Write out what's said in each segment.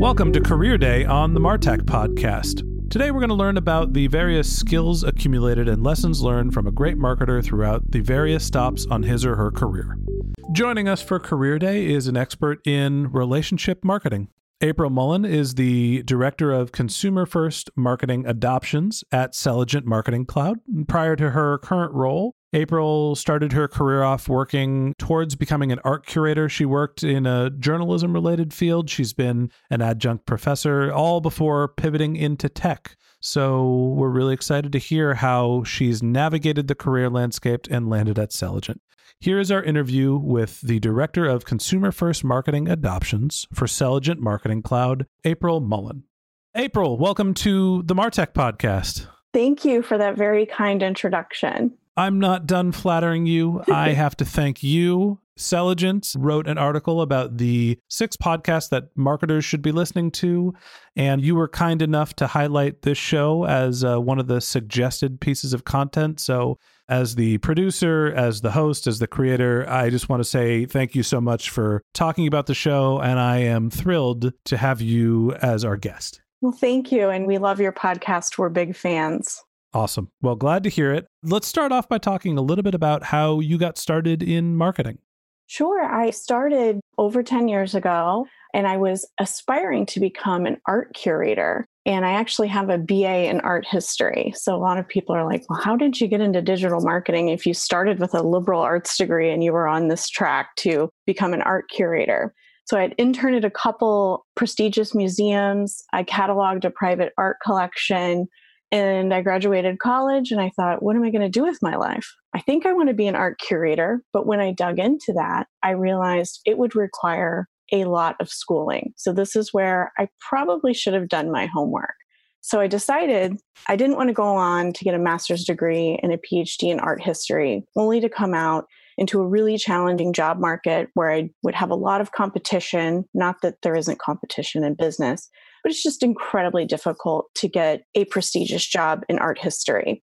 Welcome to Career Day on the Martech Podcast. Today, we're going to learn about the various skills accumulated and lessons learned from a great marketer throughout the various stops on his or her career. Joining us for Career Day is an expert in relationship marketing. April Mullen is the Director of Consumer First Marketing Adoptions at Selligent Marketing Cloud. Prior to her current role, April started her career off working towards becoming an art curator. She worked in a journalism related field. She's been an adjunct professor, all before pivoting into tech. So we're really excited to hear how she's navigated the career landscape and landed at Selligent. Here is our interview with the Director of Consumer First Marketing Adoptions for Selligent Marketing Cloud, April Mullen. April, welcome to the Martech podcast. Thank you for that very kind introduction. I'm not done flattering you. I have to thank you. Selligent wrote an article about the six podcasts that marketers should be listening to. And you were kind enough to highlight this show as uh, one of the suggested pieces of content. So, as the producer, as the host, as the creator, I just want to say thank you so much for talking about the show. And I am thrilled to have you as our guest. Well, thank you. And we love your podcast. We're big fans. Awesome. Well, glad to hear it. Let's start off by talking a little bit about how you got started in marketing. Sure. I started over 10 years ago and I was aspiring to become an art curator. And I actually have a BA in art history. So a lot of people are like, well, how did you get into digital marketing if you started with a liberal arts degree and you were on this track to become an art curator? So I'd interned at a couple prestigious museums. I cataloged a private art collection. And I graduated college and I thought, what am I going to do with my life? I think I want to be an art curator. But when I dug into that, I realized it would require a lot of schooling. So this is where I probably should have done my homework. So I decided I didn't want to go on to get a master's degree and a PhD in art history, only to come out into a really challenging job market where I would have a lot of competition. Not that there isn't competition in business, but it's just incredibly difficult to get a prestigious job in art history.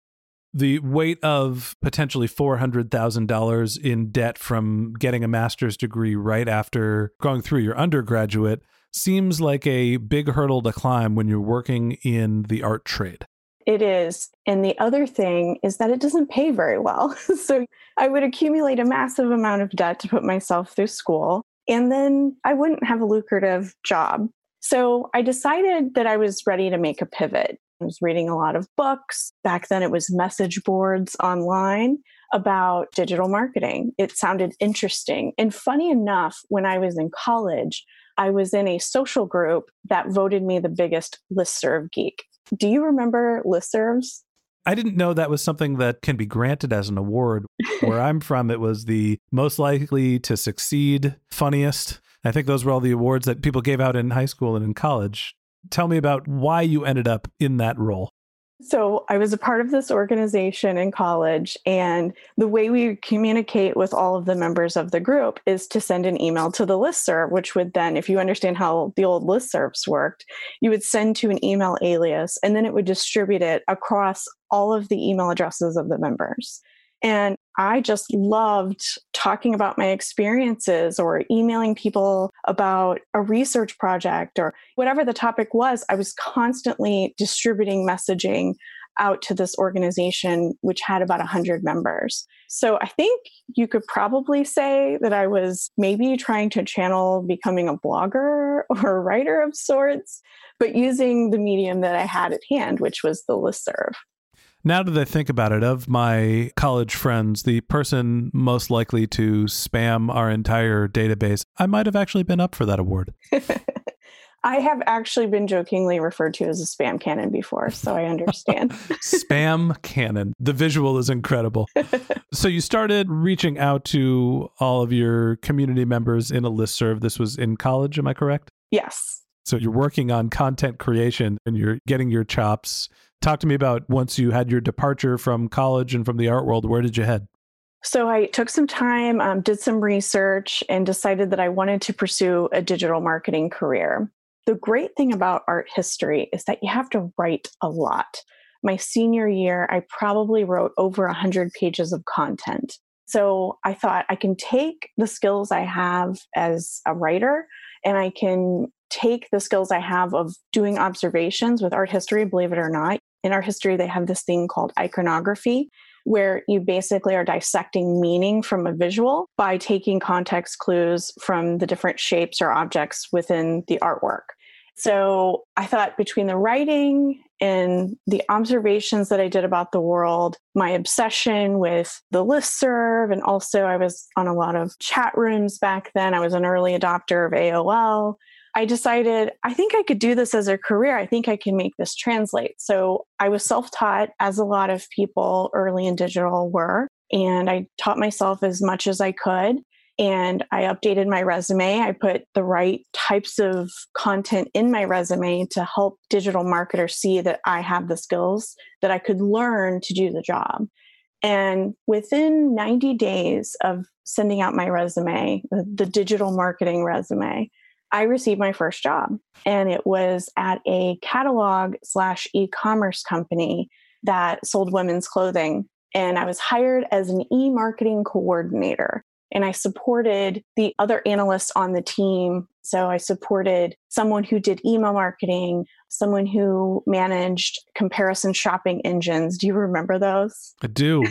The weight of potentially $400,000 in debt from getting a master's degree right after going through your undergraduate seems like a big hurdle to climb when you're working in the art trade. It is. And the other thing is that it doesn't pay very well. so I would accumulate a massive amount of debt to put myself through school, and then I wouldn't have a lucrative job. So I decided that I was ready to make a pivot. I was reading a lot of books. Back then, it was message boards online about digital marketing. It sounded interesting. And funny enough, when I was in college, I was in a social group that voted me the biggest listserv geek. Do you remember listservs? I didn't know that was something that can be granted as an award. Where I'm from, it was the most likely to succeed, funniest. I think those were all the awards that people gave out in high school and in college. Tell me about why you ended up in that role. So I was a part of this organization in college, and the way we communicate with all of the members of the group is to send an email to the listserv, which would then, if you understand how the old listservs worked, you would send to an email alias, and then it would distribute it across all of the email addresses of the members. And I just loved talking about my experiences or emailing people about a research project or whatever the topic was. I was constantly distributing messaging out to this organization, which had about 100 members. So I think you could probably say that I was maybe trying to channel becoming a blogger or a writer of sorts, but using the medium that I had at hand, which was the listserv. Now that I think about it, of my college friends, the person most likely to spam our entire database, I might have actually been up for that award. I have actually been jokingly referred to as a spam cannon before, so I understand. spam cannon. The visual is incredible. so you started reaching out to all of your community members in a listserv. This was in college, am I correct? Yes. So you're working on content creation and you're getting your chops Talk to me about once you had your departure from college and from the art world, where did you head? So I took some time, um, did some research, and decided that I wanted to pursue a digital marketing career. The great thing about art history is that you have to write a lot. My senior year, I probably wrote over 100 pages of content. So I thought I can take the skills I have as a writer and I can take the skills I have of doing observations with art history, believe it or not, in our history, they have this thing called iconography, where you basically are dissecting meaning from a visual by taking context clues from the different shapes or objects within the artwork. So I thought between the writing and the observations that I did about the world, my obsession with the listserv, and also I was on a lot of chat rooms back then. I was an early adopter of AOL. I decided I think I could do this as a career. I think I can make this translate. So I was self taught, as a lot of people early in digital were. And I taught myself as much as I could. And I updated my resume. I put the right types of content in my resume to help digital marketers see that I have the skills that I could learn to do the job. And within 90 days of sending out my resume, the, the digital marketing resume, I received my first job, and it was at a catalog slash e commerce company that sold women's clothing. And I was hired as an e marketing coordinator and I supported the other analysts on the team. So I supported someone who did email marketing, someone who managed comparison shopping engines. Do you remember those? I do.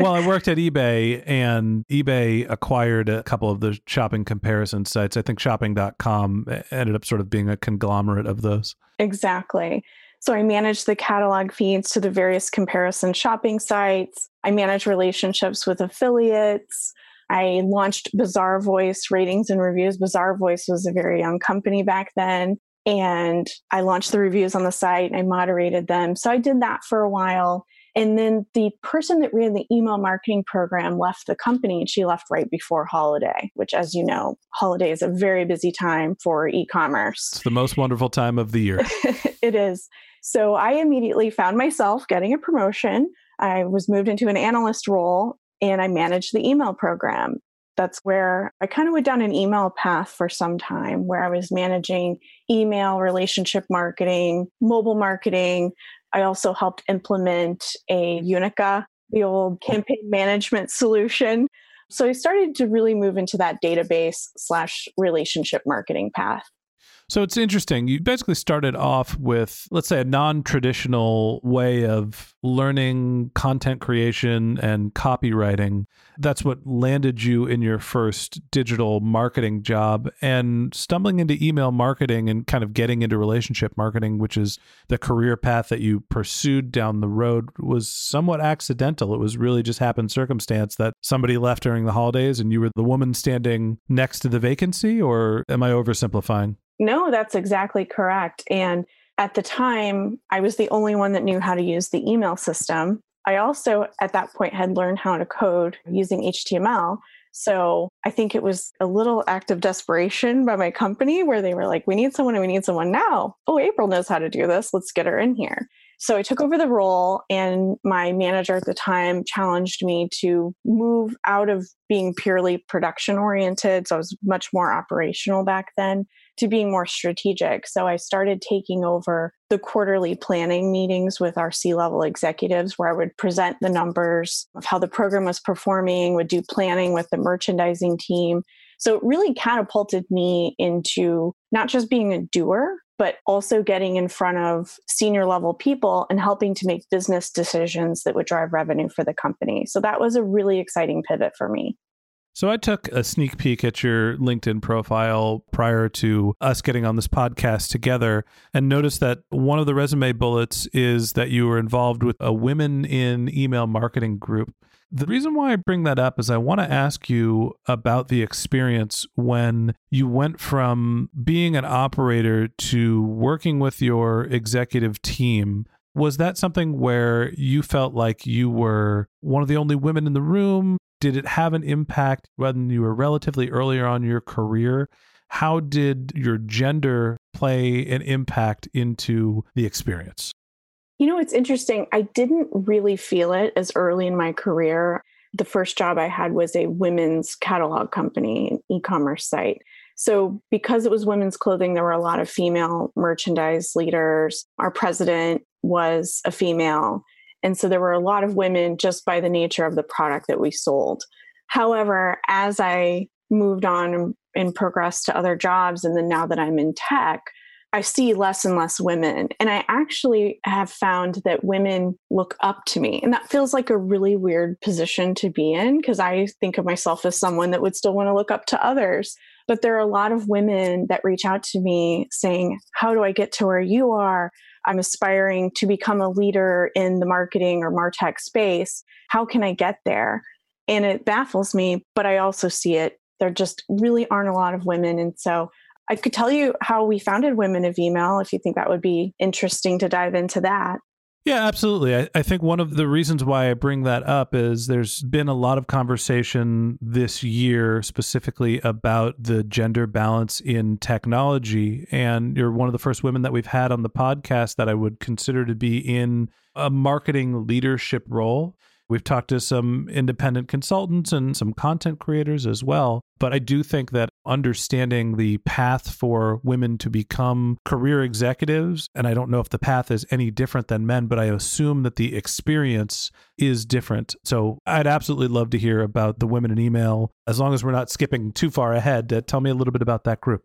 well, I worked at eBay and eBay acquired a couple of the shopping comparison sites. I think shopping.com ended up sort of being a conglomerate of those. Exactly. So I managed the catalog feeds to the various comparison shopping sites. I managed relationships with affiliates. I launched Bizarre Bazaarvoice ratings and reviews. Bizarre Bazaarvoice was a very young company back then. And I launched the reviews on the site. And I moderated them. So I did that for a while. And then the person that ran the email marketing program left the company and she left right before holiday, which, as you know, holiday is a very busy time for e commerce. It's the most wonderful time of the year. it is. So I immediately found myself getting a promotion. I was moved into an analyst role and I managed the email program. That's where I kind of went down an email path for some time where I was managing email, relationship marketing, mobile marketing. I also helped implement a Unica, the old campaign management solution. So I started to really move into that database slash relationship marketing path. So it's interesting. You basically started off with, let's say, a non traditional way of learning content creation and copywriting. That's what landed you in your first digital marketing job. And stumbling into email marketing and kind of getting into relationship marketing, which is the career path that you pursued down the road, was somewhat accidental. It was really just happened circumstance that somebody left during the holidays and you were the woman standing next to the vacancy, or am I oversimplifying? No, that's exactly correct. And at the time, I was the only one that knew how to use the email system. I also, at that point, had learned how to code using HTML. So I think it was a little act of desperation by my company where they were like, we need someone and we need someone now. Oh, April knows how to do this. Let's get her in here. So I took over the role, and my manager at the time challenged me to move out of being purely production oriented. So I was much more operational back then to being more strategic. So I started taking over the quarterly planning meetings with our C level executives, where I would present the numbers of how the program was performing, would do planning with the merchandising team. So it really catapulted me into not just being a doer, but also getting in front of senior level people and helping to make business decisions that would drive revenue for the company. So that was a really exciting pivot for me. So I took a sneak peek at your LinkedIn profile prior to us getting on this podcast together and noticed that one of the resume bullets is that you were involved with a women in email marketing group. The reason why I bring that up is I want to ask you about the experience when you went from being an operator to working with your executive team. Was that something where you felt like you were one of the only women in the room? Did it have an impact when you were relatively earlier on your career? How did your gender play an impact into the experience? You know, it's interesting. I didn't really feel it as early in my career. The first job I had was a women's catalog company, an e commerce site. So, because it was women's clothing, there were a lot of female merchandise leaders. Our president was a female. And so there were a lot of women just by the nature of the product that we sold. However, as I moved on and progressed to other jobs, and then now that I'm in tech, I see less and less women. And I actually have found that women look up to me. And that feels like a really weird position to be in because I think of myself as someone that would still want to look up to others. But there are a lot of women that reach out to me saying, How do I get to where you are? I'm aspiring to become a leader in the marketing or Martech space. How can I get there? And it baffles me, but I also see it. There just really aren't a lot of women. And so I could tell you how we founded Women of Email if you think that would be interesting to dive into that. Yeah, absolutely. I, I, think one of the reasons why I bring that up is there's been a lot of conversation this year specifically about the gender balance in technology. And you're one of the first women that we've had on the podcast that I would consider to be in a marketing leadership role. We've talked to some independent consultants and some content creators as well. But I do think that understanding the path for women to become career executives, and I don't know if the path is any different than men, but I assume that the experience is different. So I'd absolutely love to hear about the women in email, as long as we're not skipping too far ahead. Uh, tell me a little bit about that group.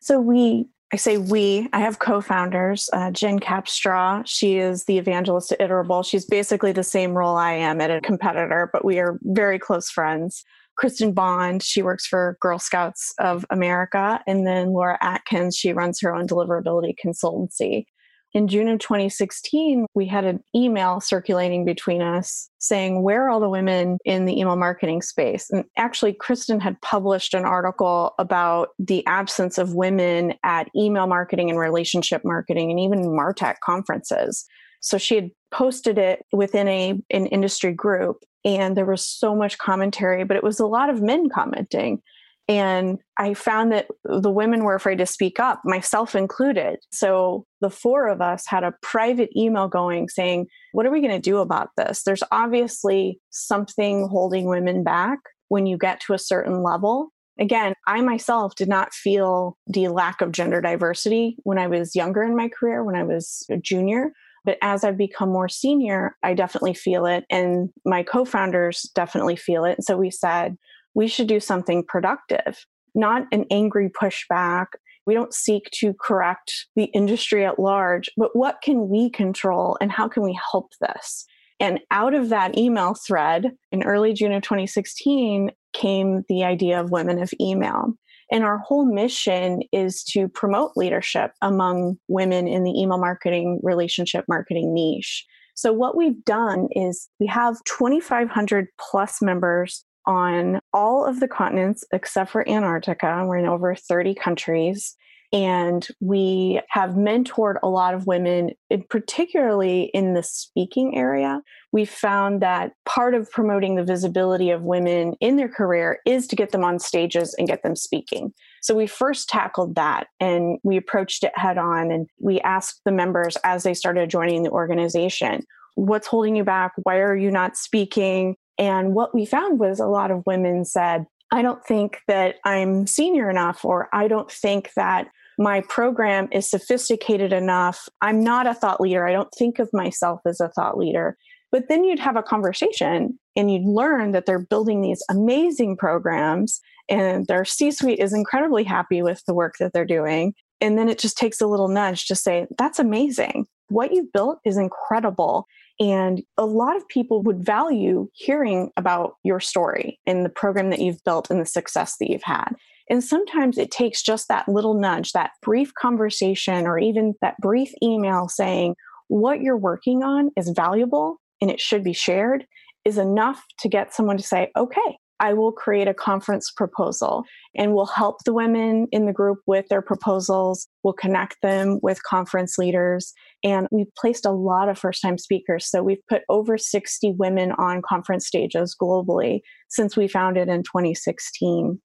So we I say we, I have co founders, uh, Jen Capstraw. She is the evangelist at Iterable. She's basically the same role I am at a competitor, but we are very close friends. Kristen Bond, she works for Girl Scouts of America. And then Laura Atkins, she runs her own deliverability consultancy in June of 2016, we had an email circulating between us saying, Where are all the women in the email marketing space? And actually, Kristen had published an article about the absence of women at email marketing and relationship marketing and even Martech conferences. So she had posted it within a an industry group and there was so much commentary, but it was a lot of men commenting. And I found that the women were afraid to speak up, myself included. So the four of us had a private email going saying, What are we going to do about this? There's obviously something holding women back when you get to a certain level. Again, I myself did not feel the lack of gender diversity when I was younger in my career, when I was a junior. But as I've become more senior, I definitely feel it. And my co founders definitely feel it. And so we said, we should do something productive, not an angry pushback. We don't seek to correct the industry at large, but what can we control and how can we help this? And out of that email thread in early June of 2016 came the idea of Women of Email. And our whole mission is to promote leadership among women in the email marketing, relationship marketing niche. So, what we've done is we have 2,500 plus members on all of the continents except for Antarctica. We're in over 30 countries. And we have mentored a lot of women, particularly in the speaking area. We found that part of promoting the visibility of women in their career is to get them on stages and get them speaking. So we first tackled that and we approached it head on. And we asked the members as they started joining the organization, what's holding you back? Why are you not speaking? And what we found was a lot of women said, I don't think that I'm senior enough, or I don't think that my program is sophisticated enough. I'm not a thought leader. I don't think of myself as a thought leader. But then you'd have a conversation and you'd learn that they're building these amazing programs and their C suite is incredibly happy with the work that they're doing. And then it just takes a little nudge to say, that's amazing. What you've built is incredible. And a lot of people would value hearing about your story and the program that you've built and the success that you've had. And sometimes it takes just that little nudge, that brief conversation, or even that brief email saying, what you're working on is valuable and it should be shared, is enough to get someone to say, okay, I will create a conference proposal and we'll help the women in the group with their proposals. We'll connect them with conference leaders. And we've placed a lot of first time speakers. So we've put over 60 women on conference stages globally since we founded in 2016.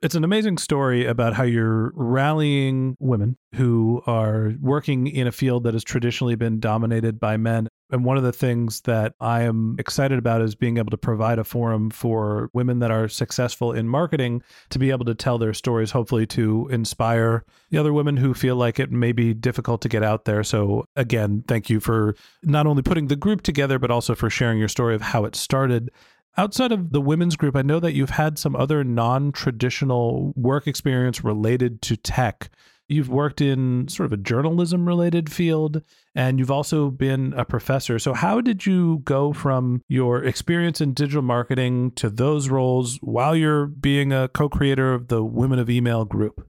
It's an amazing story about how you're rallying women who are working in a field that has traditionally been dominated by men. And one of the things that I am excited about is being able to provide a forum for women that are successful in marketing to be able to tell their stories, hopefully to inspire the other women who feel like it may be difficult to get out there. So, again, thank you for not only putting the group together, but also for sharing your story of how it started. Outside of the women's group, I know that you've had some other non traditional work experience related to tech. You've worked in sort of a journalism related field, and you've also been a professor. So, how did you go from your experience in digital marketing to those roles while you're being a co creator of the Women of Email group?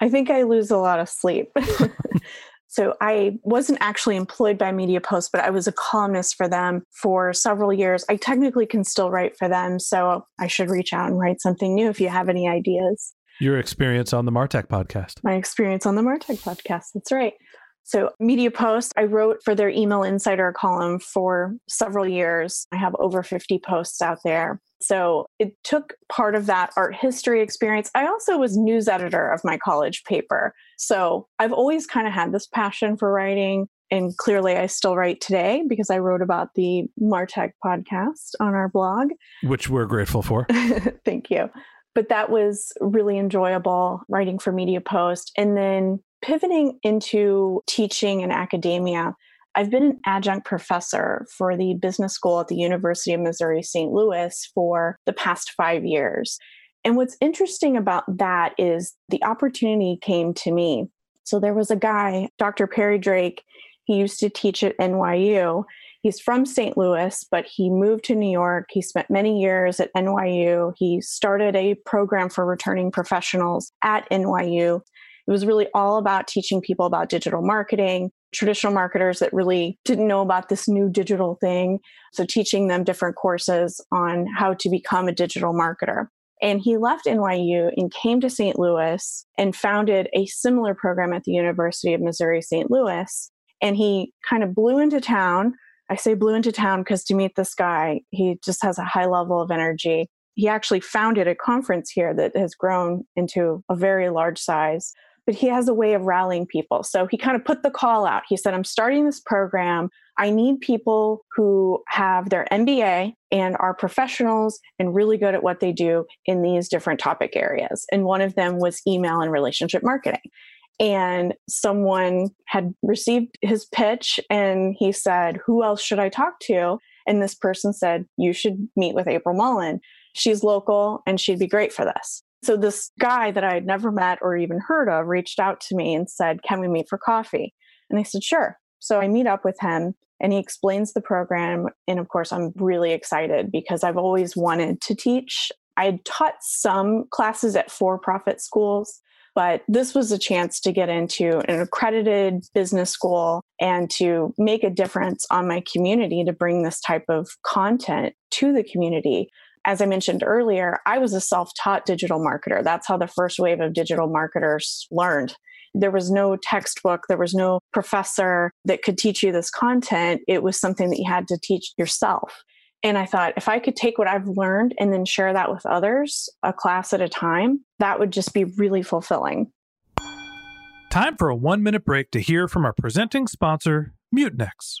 I think I lose a lot of sleep. So I wasn't actually employed by Media Post, but I was a columnist for them for several years. I technically can still write for them, so I should reach out and write something new if you have any ideas. Your experience on the Martech podcast. My experience on the Martech podcast. That's right. So, Media Post, I wrote for their email insider column for several years. I have over 50 posts out there. So, it took part of that art history experience. I also was news editor of my college paper. So, I've always kind of had this passion for writing. And clearly, I still write today because I wrote about the Martech podcast on our blog, which we're grateful for. Thank you but that was really enjoyable writing for Media Post. And then pivoting into teaching and academia, I've been an adjunct professor for the business school at the University of Missouri St. Louis for the past five years. And what's interesting about that is the opportunity came to me. So there was a guy, Dr. Perry Drake, he used to teach at NYU. He's from St. Louis, but he moved to New York. He spent many years at NYU. He started a program for returning professionals at NYU. It was really all about teaching people about digital marketing, traditional marketers that really didn't know about this new digital thing. So, teaching them different courses on how to become a digital marketer. And he left NYU and came to St. Louis and founded a similar program at the University of Missouri St. Louis. And he kind of blew into town. I say blew into town because to meet this guy, he just has a high level of energy. He actually founded a conference here that has grown into a very large size but he has a way of rallying people. So he kind of put the call out. He said, I'm starting this program. I need people who have their MBA and are professionals and really good at what they do in these different topic areas. And one of them was email and relationship marketing. And someone had received his pitch and he said, Who else should I talk to? And this person said, You should meet with April Mullen. She's local and she'd be great for this. So this guy that I had never met or even heard of reached out to me and said, Can we meet for coffee? And I said, Sure. So I meet up with him and he explains the program. And of course, I'm really excited because I've always wanted to teach. I had taught some classes at for profit schools, but this was a chance to get into an accredited business school and to make a difference on my community to bring this type of content to the community as I mentioned earlier, I was a self taught digital marketer. That's how the first wave of digital marketers learned. There was no textbook, there was no professor that could teach you this content. It was something that you had to teach yourself. And I thought if I could take what I've learned and then share that with others, a class at a time, that would just be really fulfilling. Time for a one minute break to hear from our presenting sponsor, Mutinex.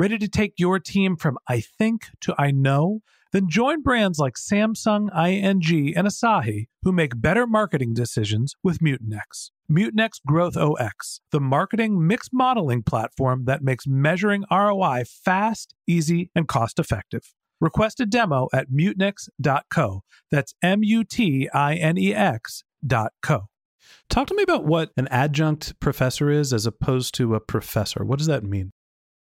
Ready to take your team from I think to I know? Then join brands like Samsung, ING, and Asahi who make better marketing decisions with Mutinex. Mutinex Growth OS, the marketing mix modeling platform that makes measuring ROI fast, easy, and cost effective. Request a demo at mutinex.co. That's M U T I N E X dot co. Talk to me about what an adjunct professor is as opposed to a professor. What does that mean?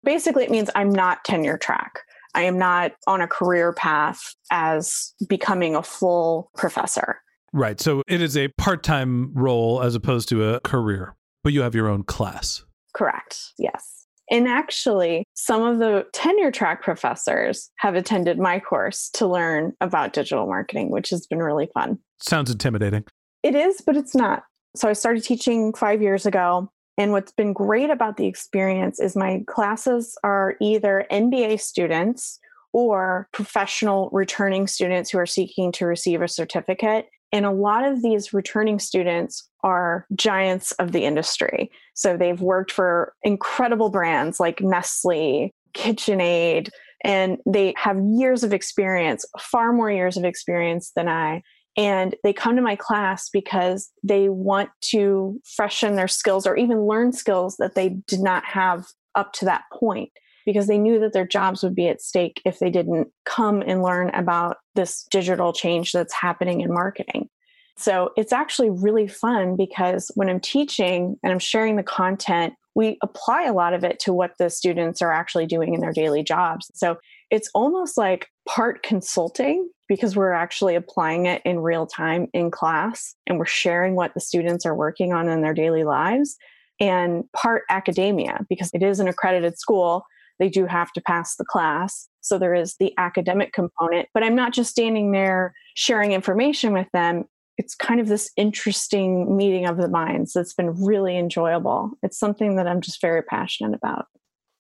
Basically, it means I'm not tenure track. I am not on a career path as becoming a full professor. Right. So it is a part time role as opposed to a career, but you have your own class. Correct. Yes. And actually, some of the tenure track professors have attended my course to learn about digital marketing, which has been really fun. Sounds intimidating. It is, but it's not. So I started teaching five years ago. And what's been great about the experience is my classes are either MBA students or professional returning students who are seeking to receive a certificate. And a lot of these returning students are giants of the industry. So they've worked for incredible brands like Nestle, KitchenAid, and they have years of experience, far more years of experience than I. And they come to my class because they want to freshen their skills or even learn skills that they did not have up to that point because they knew that their jobs would be at stake if they didn't come and learn about this digital change that's happening in marketing. So it's actually really fun because when I'm teaching and I'm sharing the content, we apply a lot of it to what the students are actually doing in their daily jobs. So it's almost like part consulting because we're actually applying it in real time in class and we're sharing what the students are working on in their daily lives and part academia because it is an accredited school they do have to pass the class. So there is the academic component, but I'm not just standing there sharing information with them. It's kind of this interesting meeting of the minds that's been really enjoyable. It's something that I'm just very passionate about.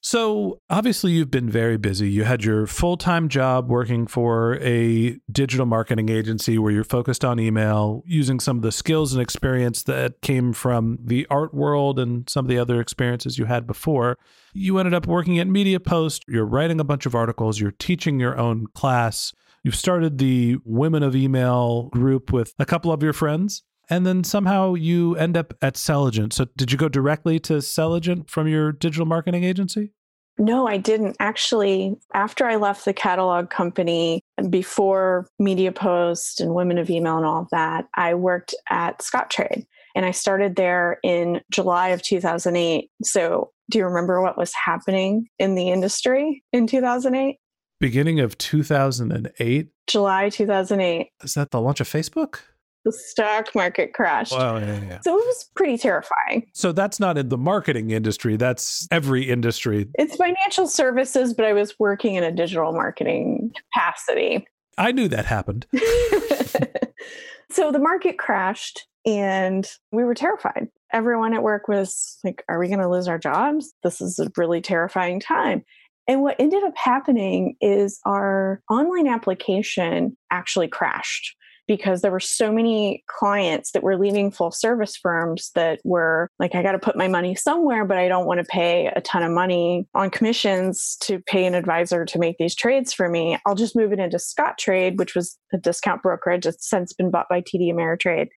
So, obviously, you've been very busy. You had your full time job working for a digital marketing agency where you're focused on email, using some of the skills and experience that came from the art world and some of the other experiences you had before. You ended up working at Media Post. You're writing a bunch of articles, you're teaching your own class. You've started the Women of Email group with a couple of your friends and then somehow you end up at Selligent. So did you go directly to Selligent from your digital marketing agency? No, I didn't. Actually, after I left the catalog company, before Media Post and Women of Email and all of that, I worked at Scottrade. And I started there in July of 2008. So, do you remember what was happening in the industry in 2008? Beginning of 2008? July 2008. Is that the launch of Facebook? The stock market crashed. Wow, yeah, yeah. So it was pretty terrifying. So that's not in the marketing industry, that's every industry. It's financial services, but I was working in a digital marketing capacity. I knew that happened. so the market crashed And we were terrified. Everyone at work was like, Are we going to lose our jobs? This is a really terrifying time. And what ended up happening is our online application actually crashed because there were so many clients that were leaving full service firms that were like, I got to put my money somewhere, but I don't want to pay a ton of money on commissions to pay an advisor to make these trades for me. I'll just move it into Scottrade, which was a discount brokerage. It's since been bought by TD Ameritrade.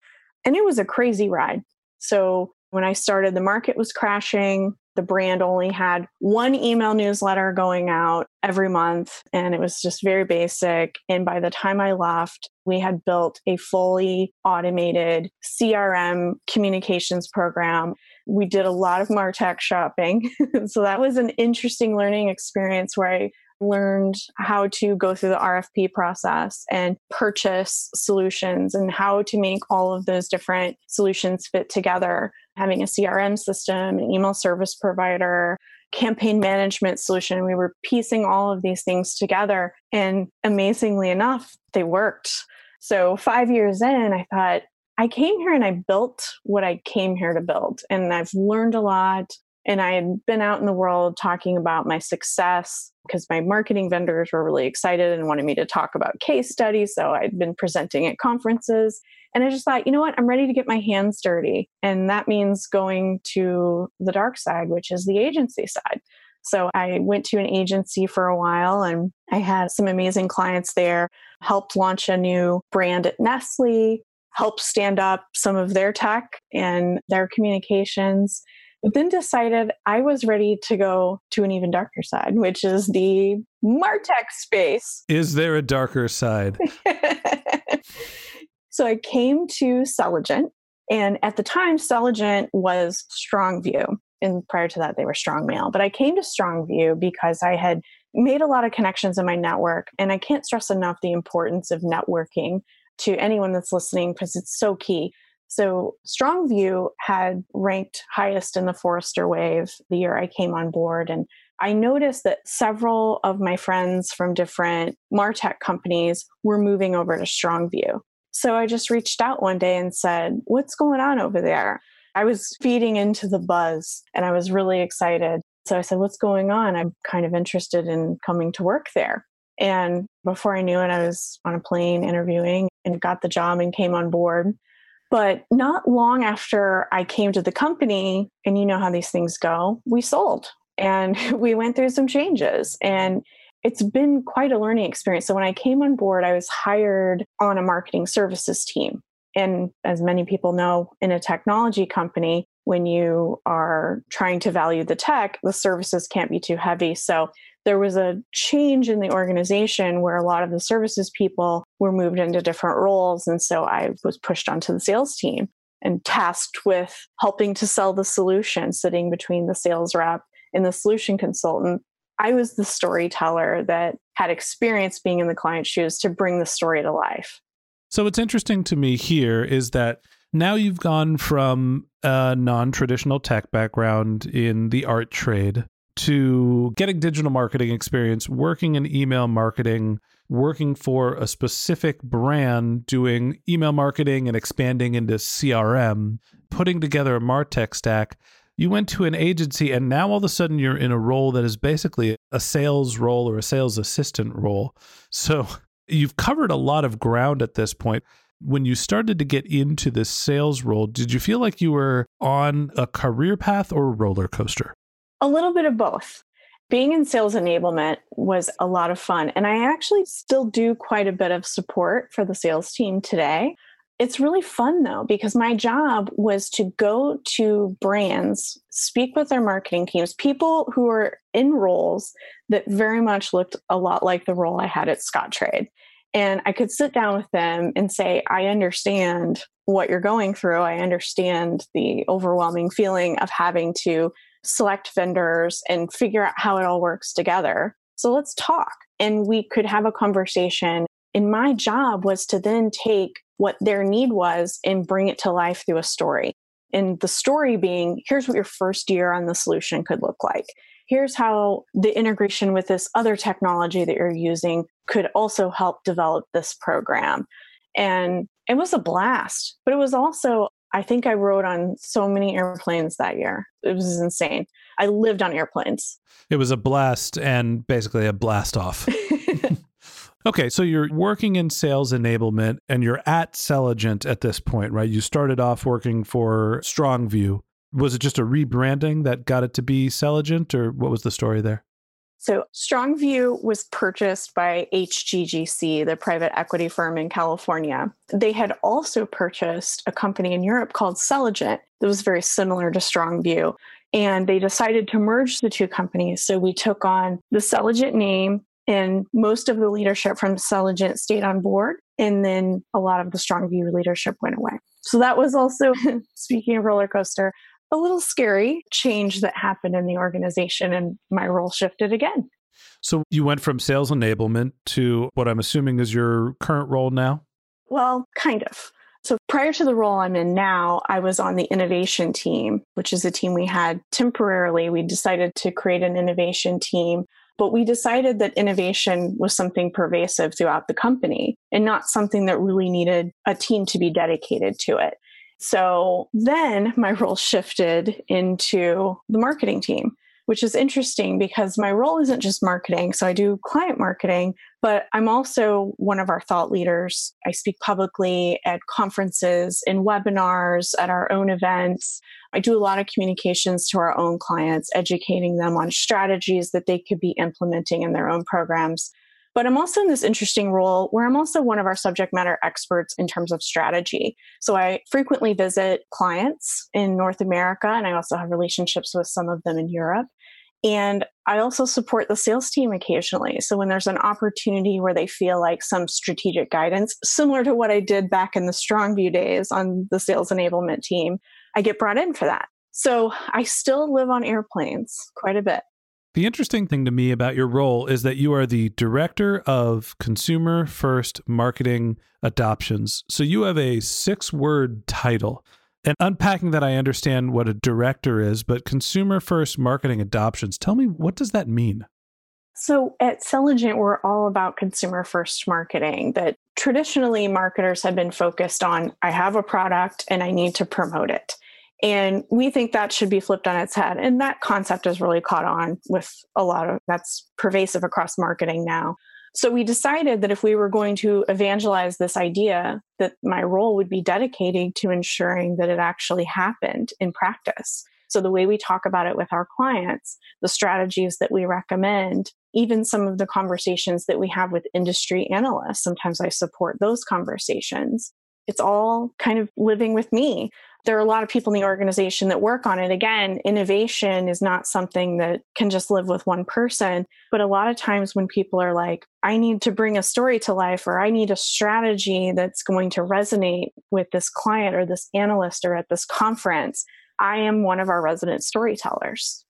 And it was a crazy ride. So when I started, the market was crashing. The brand only had one email newsletter going out every month and it was just very basic. And by the time i left we had built a fully automated crm communications program. We did a lot of martech shopping. So that was an interesting learning experience where i learned how to go through the RFP process and purchase solutions and how to make all of those different solutions fit together. Having a CRM system, an email service provider, campaign management solution. We were piecing all of these things together. And amazingly enough, they worked. So, five years in, I thought, I came here and I built what I came here to build. And I've learned a lot. And I had been out in the world talking about my success because my marketing vendors were really excited and wanted me to talk about case studies. So I'd been presenting at conferences. And I just thought, you know what? I'm ready to get my hands dirty. And that means going to the dark side, which is the agency side. So I went to an agency for a while and I had some amazing clients there, helped launch a new brand at Nestle, helped stand up some of their tech and their communications but then decided I was ready to go to an even darker side, which is the Martech space. Is there a darker side? so I came to Selligent, and at the time, Selligent was StrongView. And prior to that, they were StrongMail. But I came to StrongView because I had made a lot of connections in my network. And I can't stress enough the importance of networking to anyone that's listening because it's so key. So StrongView had ranked highest in the Forrester Wave the year I came on board. And I noticed that several of my friends from different MarTech companies were moving over to StrongView. So I just reached out one day and said, What's going on over there? I was feeding into the buzz and I was really excited. So I said, What's going on? I'm kind of interested in coming to work there. And before I knew it, I was on a plane interviewing and got the job and came on board. But not long after I came to the company, and you know how these things go, we sold and we went through some changes. And it's been quite a learning experience. So when I came on board, I was hired on a marketing services team. And as many people know, in a technology company, when you are trying to value the tech, the services can't be too heavy. So there was a change in the organization where a lot of the services people were moved into different roles. And so I was pushed onto the sales team and tasked with helping to sell the solution, sitting between the sales rep and the solution consultant. I was the storyteller that had experience being in the client's shoes to bring the story to life. So, what's interesting to me here is that now you've gone from a non traditional tech background in the art trade to getting digital marketing experience, working in email marketing, working for a specific brand, doing email marketing and expanding into CRM, putting together a Martech stack. You went to an agency and now all of a sudden you're in a role that is basically a sales role or a sales assistant role. So you've covered a lot of ground at this point. When you started to get into this sales role, did you feel like you were on a career path or a roller coaster? A little bit of both. Being in sales enablement was a lot of fun. And I actually still do quite a bit of support for the sales team today. It's really fun though, because my job was to go to brands, speak with their marketing teams, people who are in roles that very much looked a lot like the role I had at Scottrade. And I could sit down with them and say, I understand what you're going through. I understand the overwhelming feeling of having to select vendors and figure out how it all works together. So let's talk. And we could have a conversation. And my job was to then take what their need was and bring it to life through a story. And the story being here's what your first year on the solution could look like. Here's how the integration with this other technology that you're using could also help develop this program. And it was a blast, but it was also I think I rode on so many airplanes that year. It was insane. I lived on airplanes. It was a blast and basically a blast off. okay, so you're working in sales enablement and you're at Selligent at this point, right? You started off working for Strongview. Was it just a rebranding that got it to be Selligent or what was the story there? So, Strongview was purchased by HGGC, the private equity firm in California. They had also purchased a company in Europe called Selligent that was very similar to Strongview. And they decided to merge the two companies. So, we took on the Selligent name, and most of the leadership from Selligent stayed on board. And then a lot of the Strongview leadership went away. So, that was also, speaking of roller coaster, a little scary change that happened in the organization, and my role shifted again. So you went from sales enablement to what I'm assuming is your current role now? Well, kind of. So prior to the role I'm in now, I was on the innovation team, which is a team we had temporarily. We decided to create an innovation team, but we decided that innovation was something pervasive throughout the company and not something that really needed a team to be dedicated to it. So then my role shifted into the marketing team, which is interesting because my role isn't just marketing. So I do client marketing, but I'm also one of our thought leaders. I speak publicly at conferences, in webinars, at our own events. I do a lot of communications to our own clients, educating them on strategies that they could be implementing in their own programs. But I'm also in this interesting role where I'm also one of our subject matter experts in terms of strategy. So I frequently visit clients in North America, and I also have relationships with some of them in Europe. And I also support the sales team occasionally. So when there's an opportunity where they feel like some strategic guidance, similar to what I did back in the Strongview days on the sales enablement team, I get brought in for that. So I still live on airplanes quite a bit. The interesting thing to me about your role is that you are the director of consumer first marketing adoptions. So you have a six word title. And unpacking that, I understand what a director is, but consumer first marketing adoptions, tell me, what does that mean? So at Selligent, we're all about consumer first marketing. That traditionally marketers have been focused on I have a product and I need to promote it. And we think that should be flipped on its head. And that concept has really caught on with a lot of that's pervasive across marketing now. So we decided that if we were going to evangelize this idea, that my role would be dedicated to ensuring that it actually happened in practice. So the way we talk about it with our clients, the strategies that we recommend, even some of the conversations that we have with industry analysts, sometimes I support those conversations. It's all kind of living with me there are a lot of people in the organization that work on it. Again, innovation is not something that can just live with one person. But a lot of times when people are like, I need to bring a story to life, or I need a strategy that's going to resonate with this client or this analyst or at this conference, I am one of our resident storytellers.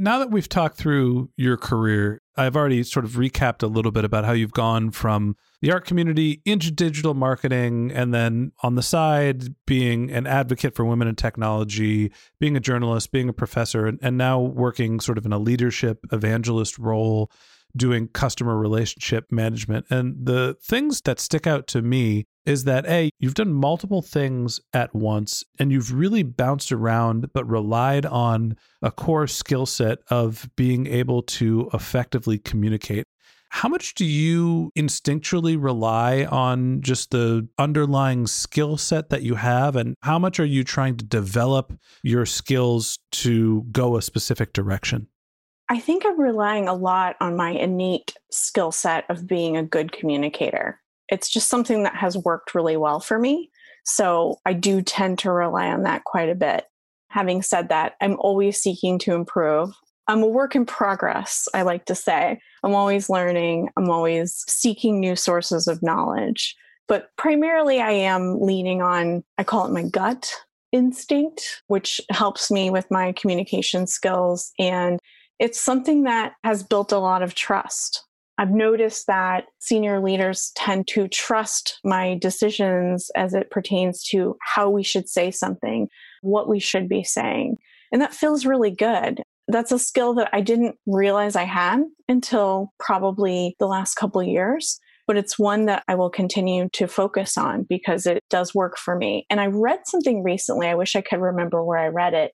Now that we've talked through your career, I've already sort of recapped a little bit about how you've gone from the art community into digital marketing, and then on the side, being an advocate for women in technology, being a journalist, being a professor, and, and now working sort of in a leadership evangelist role, doing customer relationship management. And the things that stick out to me is that A, you've done multiple things at once and you've really bounced around, but relied on a core skill set of being able to effectively communicate. How much do you instinctually rely on just the underlying skill set that you have? And how much are you trying to develop your skills to go a specific direction? I think I'm relying a lot on my innate skill set of being a good communicator. It's just something that has worked really well for me. So I do tend to rely on that quite a bit. Having said that, I'm always seeking to improve. I'm a work in progress, I like to say. I'm always learning, I'm always seeking new sources of knowledge. But primarily, I am leaning on, I call it my gut instinct, which helps me with my communication skills. And it's something that has built a lot of trust. I've noticed that senior leaders tend to trust my decisions as it pertains to how we should say something, what we should be saying. And that feels really good that's a skill that I didn't realize I had until probably the last couple years. but it's one that I will continue to focus on because it does work for me. And I read something recently, I wish I could remember where I read it,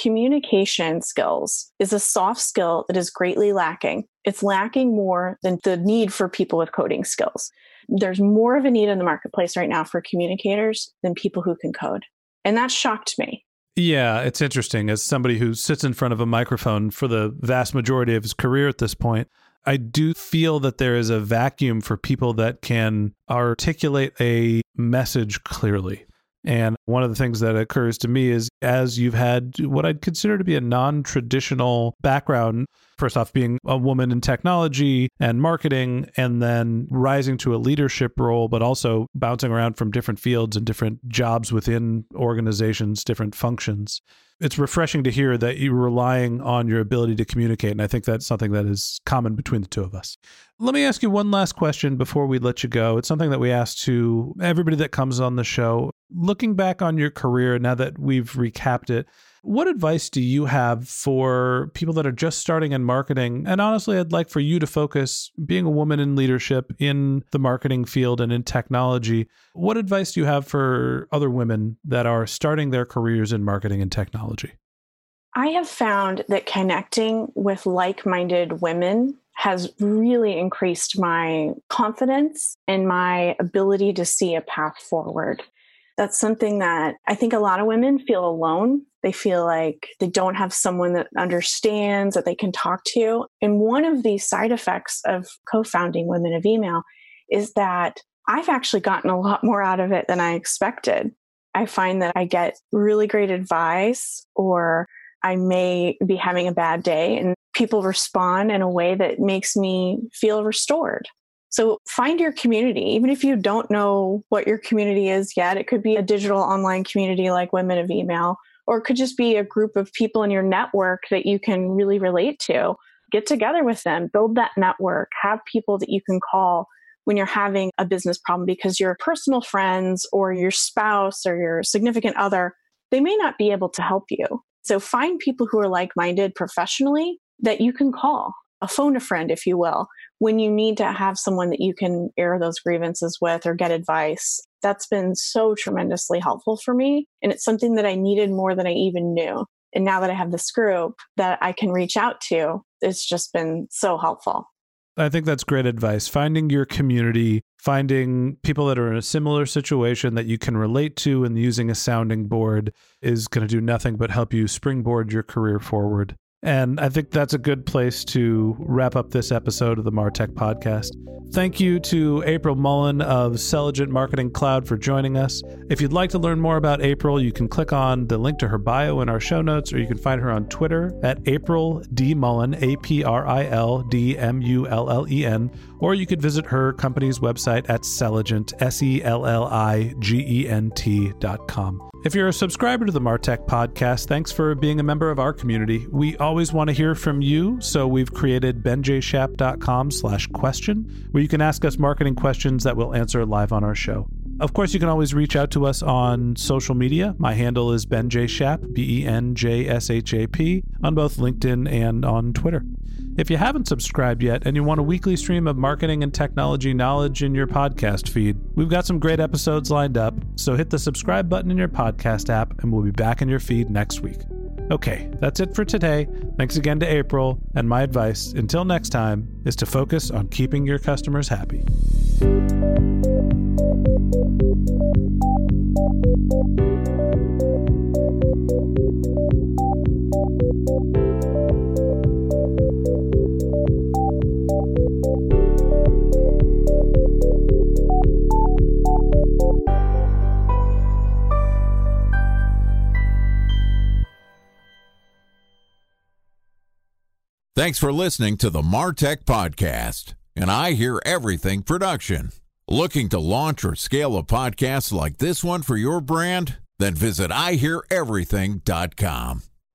communication skills is a soft skill that is greatly lacking. It's lacking more than the need for people with coding skills. There's more of a need in the marketplace right now for communicators than people who can code. And that shocked me. Yeah, it's interesting. As somebody who sits in front of a microphone for the vast majority of his career at this point, I do feel that there is a vacuum for people that can articulate a message clearly. And one of the things that occurs to me is as you've had what I'd consider to be a non traditional background, first off, being a woman in technology and marketing, and then rising to a leadership role, but also bouncing around from different fields and different jobs within organizations, different functions it's refreshing to hear that you're relying on your ability to communicate. And I think that's something that is common between the two of us. Let me ask you one last question before we let you go. It's something that we ask to everybody that comes on the show. Looking back on your career, now that we've recapped it, what advice do you have for people that are just starting in marketing? And honestly, I'd like for you to focus being a woman in leadership in the marketing field and in technology. What advice do you have for other women that are starting their careers in marketing and technology? I have found that connecting with like minded women has really increased my confidence and my ability to see a path forward. That's something that I think a lot of women feel alone they feel like they don't have someone that understands that they can talk to. And one of the side effects of co founding Women of Email is that I've actually gotten a lot more out of it than I expected. I find that I get really great advice, or I may be having a bad day, and people respond in a way that makes me feel restored. So find your community, even if you don't know what your community is yet. It could be a digital online community like Women of Email, or it could just be a group of people in your network that you can really relate to. Get together with them, build that network, have people that you can call when you're having a business problem because your personal friends or your spouse or your significant other, they may not be able to help you. So find people who are like minded professionally that you can call, a phone a friend, if you will, when you need to have someone that you can air those grievances with or get advice that's been so tremendously helpful for me. And it's something that I needed more than I even knew. And now that I have this group that I can reach out to, it's just been so helpful. I think that's great advice. Finding your community, finding people that are in a similar situation that you can relate to, and using a sounding board is going to do nothing but help you springboard your career forward. And I think that's a good place to wrap up this episode of the Martech podcast. Thank you to April Mullen of Selligent Marketing Cloud for joining us. If you'd like to learn more about April, you can click on the link to her bio in our show notes, or you can find her on Twitter at April D Mullen, A P R I L D M U L L E N, or you could visit her company's website at Selligent, S E L L I G E N T dot com. If you're a subscriber to the Martech podcast, thanks for being a member of our community. We always want to hear from you, so we've created benjshap.com slash question, where you can ask us marketing questions that we'll answer live on our show. Of course, you can always reach out to us on social media. My handle is Ben J. Shap, B E N J S H A P, on both LinkedIn and on Twitter. If you haven't subscribed yet and you want a weekly stream of marketing and technology knowledge in your podcast feed, we've got some great episodes lined up, so hit the subscribe button in your podcast app and we'll be back in your feed next week. Okay, that's it for today. Thanks again to April, and my advice, until next time, is to focus on keeping your customers happy. Thanks for listening to the Martech Podcast, and I Hear Everything production. Looking to launch or scale a podcast like this one for your brand? Then visit iheareverything.com.